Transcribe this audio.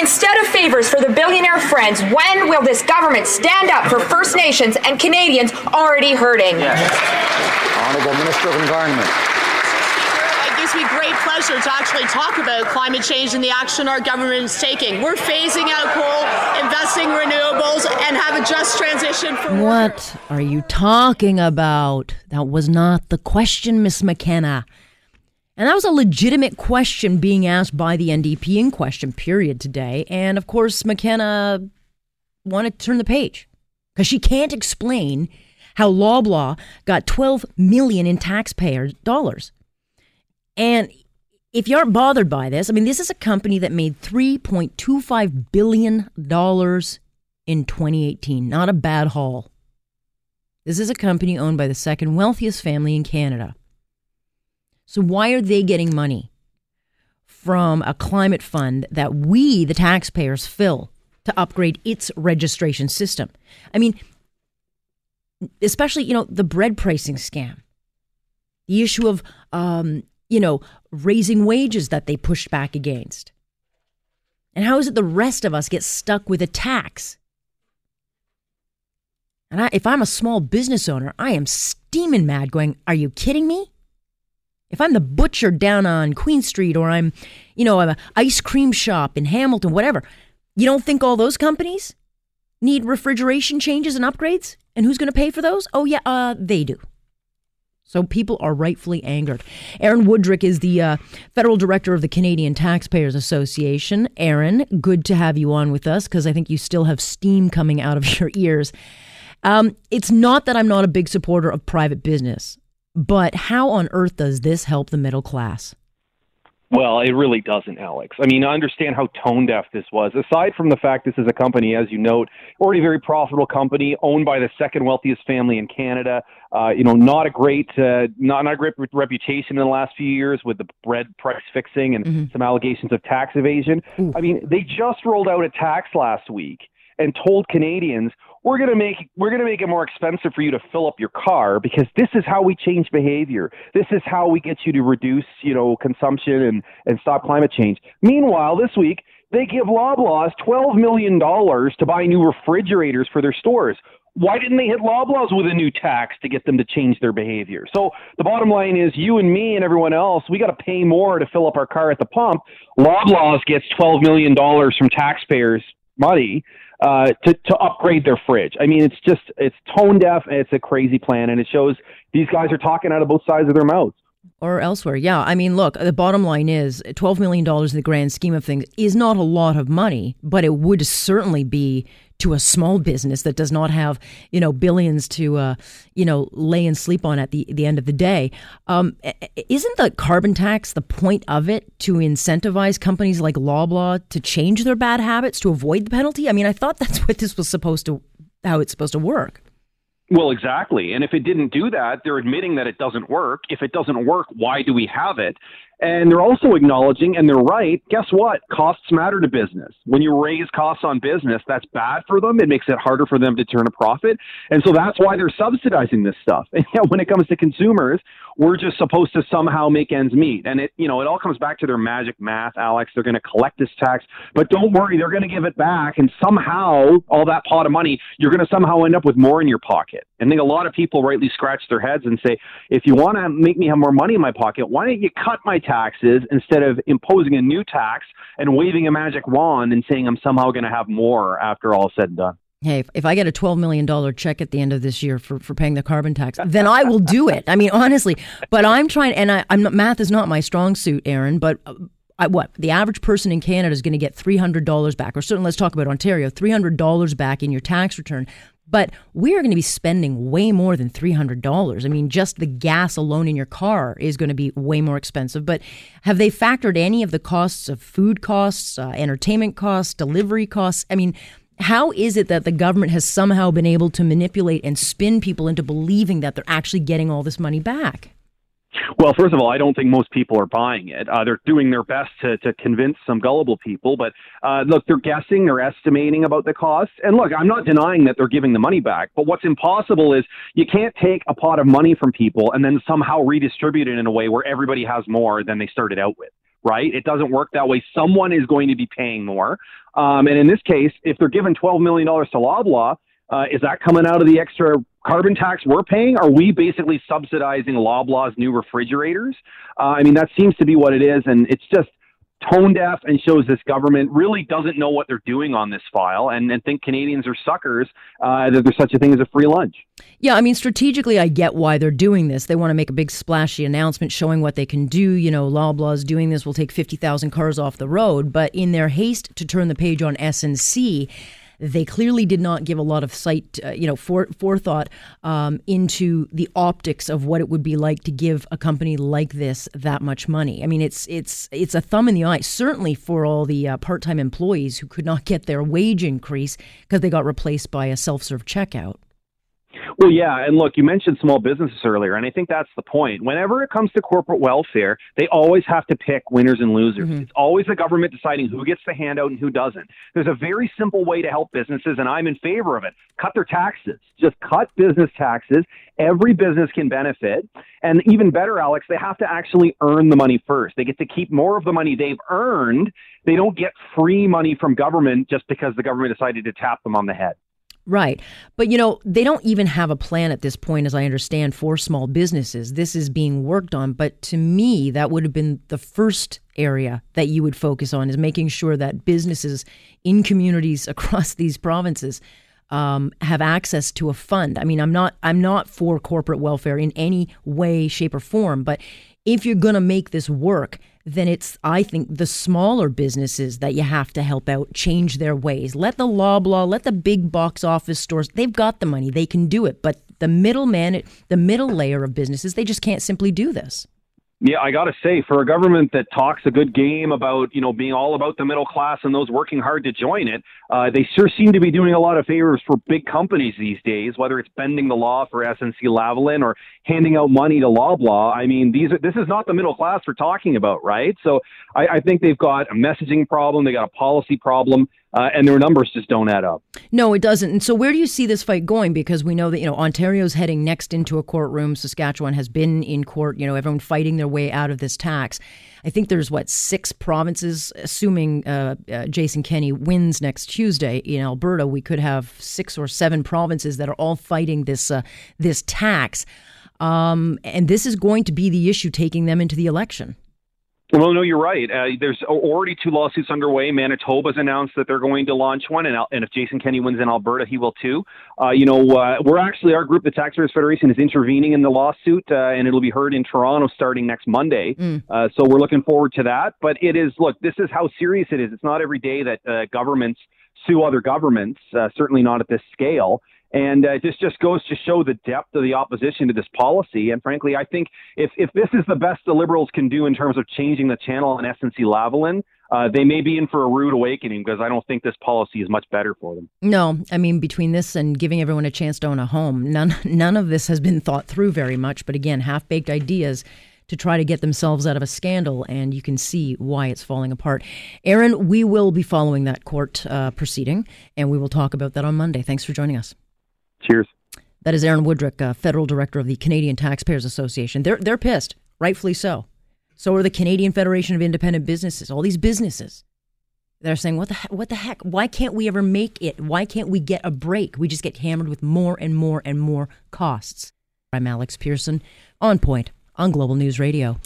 Instead of favors for the billionaire friends, when will this government stand up for First Nations and Canadians already hurting? Yes. Honourable Minister of Environment gives me great pleasure to actually talk about climate change and the action our government is taking. We're phasing out coal, investing renewables, and have a just transition for What workers. are you talking about? That was not the question, Miss McKenna. And that was a legitimate question being asked by the NDP in question period today. And of course, McKenna wanted to turn the page because she can't explain how Loblaw got 12 million in taxpayer dollars. And if you aren't bothered by this, I mean, this is a company that made $3.25 billion in 2018. Not a bad haul. This is a company owned by the second wealthiest family in Canada. So, why are they getting money from a climate fund that we, the taxpayers, fill to upgrade its registration system? I mean, especially, you know, the bread pricing scam, the issue of, um, you know, raising wages that they pushed back against. And how is it the rest of us get stuck with a tax? And I, if I'm a small business owner, I am steaming mad going, Are you kidding me? If I'm the butcher down on Queen Street or I'm, you know, I'm an ice cream shop in Hamilton, whatever, you don't think all those companies need refrigeration changes and upgrades? And who's going to pay for those? Oh, yeah, uh, they do. So people are rightfully angered. Aaron Wudrick is the uh, federal director of the Canadian Taxpayers Association. Aaron, good to have you on with us because I think you still have steam coming out of your ears. Um, it's not that I'm not a big supporter of private business, but how on earth does this help the middle class? Well, it really doesn't, Alex. I mean, I understand how tone deaf this was. Aside from the fact this is a company, as you note, already a very profitable company, owned by the second wealthiest family in Canada. Uh, you know, not a great, uh, not, not a great reputation in the last few years with the bread price fixing and mm-hmm. some allegations of tax evasion. Ooh. I mean, they just rolled out a tax last week and told Canadians we're going to make we're going to make it more expensive for you to fill up your car because this is how we change behavior. This is how we get you to reduce, you know, consumption and and stop climate change. Meanwhile, this week they give Loblaws $12 million to buy new refrigerators for their stores. Why didn't they hit Loblaws with a new tax to get them to change their behavior? So the bottom line is you and me and everyone else, we got to pay more to fill up our car at the pump. Loblaws gets $12 million from taxpayers' money uh, to to upgrade their fridge. I mean, it's just it's tone deaf. and It's a crazy plan, and it shows these guys are talking out of both sides of their mouths. Or elsewhere, yeah. I mean, look, the bottom line is $12 million in the grand scheme of things is not a lot of money, but it would certainly be to a small business that does not have you know billions to uh, you know lay and sleep on at the the end of the day. Um, isn't the carbon tax the point of it to incentivize companies like Loblaw to change their bad habits to avoid the penalty? I mean, I thought that's what this was supposed to how it's supposed to work. Well, exactly. And if it didn't do that, they're admitting that it doesn't work. If it doesn't work, why do we have it? And they're also acknowledging, and they're right, guess what? Costs matter to business. When you raise costs on business, that's bad for them. It makes it harder for them to turn a profit. And so that's why they're subsidizing this stuff. And yet when it comes to consumers, we're just supposed to somehow make ends meet. And it, you know, it all comes back to their magic math, Alex. They're going to collect this tax, but don't worry, they're going to give it back. And somehow, all that pot of money, you're going to somehow end up with more in your pocket. And I think a lot of people rightly scratch their heads and say, if you want to make me have more money in my pocket, why don't you cut my taxes instead of imposing a new tax and waving a magic wand and saying I'm somehow going to have more after all said and done? Hey, if, if I get a $12 million check at the end of this year for, for paying the carbon tax, then I will do it. I mean, honestly, but I'm trying, and I, I'm math is not my strong suit, Aaron, but uh, I, what the average person in Canada is going to get $300 back, or certainly let's talk about Ontario, $300 back in your tax return. But we are going to be spending way more than $300. I mean, just the gas alone in your car is going to be way more expensive. But have they factored any of the costs of food costs, uh, entertainment costs, delivery costs? I mean, how is it that the government has somehow been able to manipulate and spin people into believing that they're actually getting all this money back? Well, first of all, I don't think most people are buying it. Uh, they're doing their best to, to convince some gullible people, but uh, look, they're guessing, they're estimating about the cost. And look, I'm not denying that they're giving the money back, but what's impossible is you can't take a pot of money from people and then somehow redistribute it in a way where everybody has more than they started out with right? It doesn't work that way. Someone is going to be paying more. Um, and in this case, if they're giving $12 million to Loblaw, uh, is that coming out of the extra carbon tax we're paying? Are we basically subsidizing Loblaw's new refrigerators? Uh, I mean, that seems to be what it is. And it's just, tone deaf and shows this government really doesn't know what they're doing on this file and, and think Canadians are suckers uh, that there's such a thing as a free lunch. Yeah, I mean, strategically, I get why they're doing this. They want to make a big splashy announcement showing what they can do. You know, Loblaw's doing this will take 50,000 cars off the road. But in their haste to turn the page on SNC, they clearly did not give a lot of sight, uh, you know, for, forethought um, into the optics of what it would be like to give a company like this that much money. I mean, it's it's it's a thumb in the eye, certainly for all the uh, part-time employees who could not get their wage increase because they got replaced by a self-serve checkout. Well, yeah, and look, you mentioned small businesses earlier, and I think that's the point. Whenever it comes to corporate welfare, they always have to pick winners and losers. Mm-hmm. It's always the government deciding who gets the handout and who doesn't. There's a very simple way to help businesses, and I'm in favor of it. Cut their taxes. Just cut business taxes. Every business can benefit. And even better, Alex, they have to actually earn the money first. They get to keep more of the money they've earned. They don't get free money from government just because the government decided to tap them on the head. Right. But, you know, they don't even have a plan at this point, as I understand, for small businesses. This is being worked on. But to me, that would have been the first area that you would focus on is making sure that businesses in communities across these provinces um, have access to a fund. I mean, I'm not I'm not for corporate welfare in any way, shape, or form, but if you're going to make this work, then it's, I think, the smaller businesses that you have to help out change their ways. Let the Loblaw, let the big box office stores, they've got the money, they can do it. But the middleman, the middle layer of businesses, they just can't simply do this. Yeah, I got to say, for a government that talks a good game about, you know, being all about the middle class and those working hard to join it, uh, they sure seem to be doing a lot of favors for big companies these days, whether it's bending the law for SNC Lavalin or handing out money to Loblaw. I mean, these are, this is not the middle class we're talking about, right? So I, I think they've got a messaging problem, they got a policy problem uh, and their numbers just don't add up. No, it doesn't. And so, where do you see this fight going? Because we know that you know Ontario's heading next into a courtroom. Saskatchewan has been in court. You know, everyone fighting their way out of this tax. I think there's what six provinces, assuming uh, uh, Jason Kenney wins next Tuesday in Alberta. We could have six or seven provinces that are all fighting this uh, this tax, um, and this is going to be the issue taking them into the election. Well, no, you're right. Uh, there's already two lawsuits underway. Manitoba's announced that they're going to launch one, and, and if Jason Kenney wins in Alberta, he will too. Uh, you know, uh, we're actually our group, the Taxpayers Federation, is intervening in the lawsuit, uh, and it'll be heard in Toronto starting next Monday. Mm. Uh, so we're looking forward to that. But it is, look, this is how serious it is. It's not every day that uh, governments sue other governments. certainly not at this scale. And uh, this just goes to show the depth of the opposition to this policy. And frankly, I think if, if this is the best the Liberals can do in terms of changing the channel on SNC Lavalin, uh, they may be in for a rude awakening because I don't think this policy is much better for them. No, I mean between this and giving everyone a chance to own a home, none none of this has been thought through very much. But again, half baked ideas to try to get themselves out of a scandal, and you can see why it's falling apart. Aaron, we will be following that court uh, proceeding, and we will talk about that on Monday. Thanks for joining us. Cheers. That is Aaron Wudrick, uh, federal director of the Canadian Taxpayers Association. They're they're pissed, rightfully so. So are the Canadian Federation of Independent Businesses. All these businesses, they're saying, "What the what the heck? Why can't we ever make it? Why can't we get a break? We just get hammered with more and more and more costs." I'm Alex Pearson, on point on Global News Radio.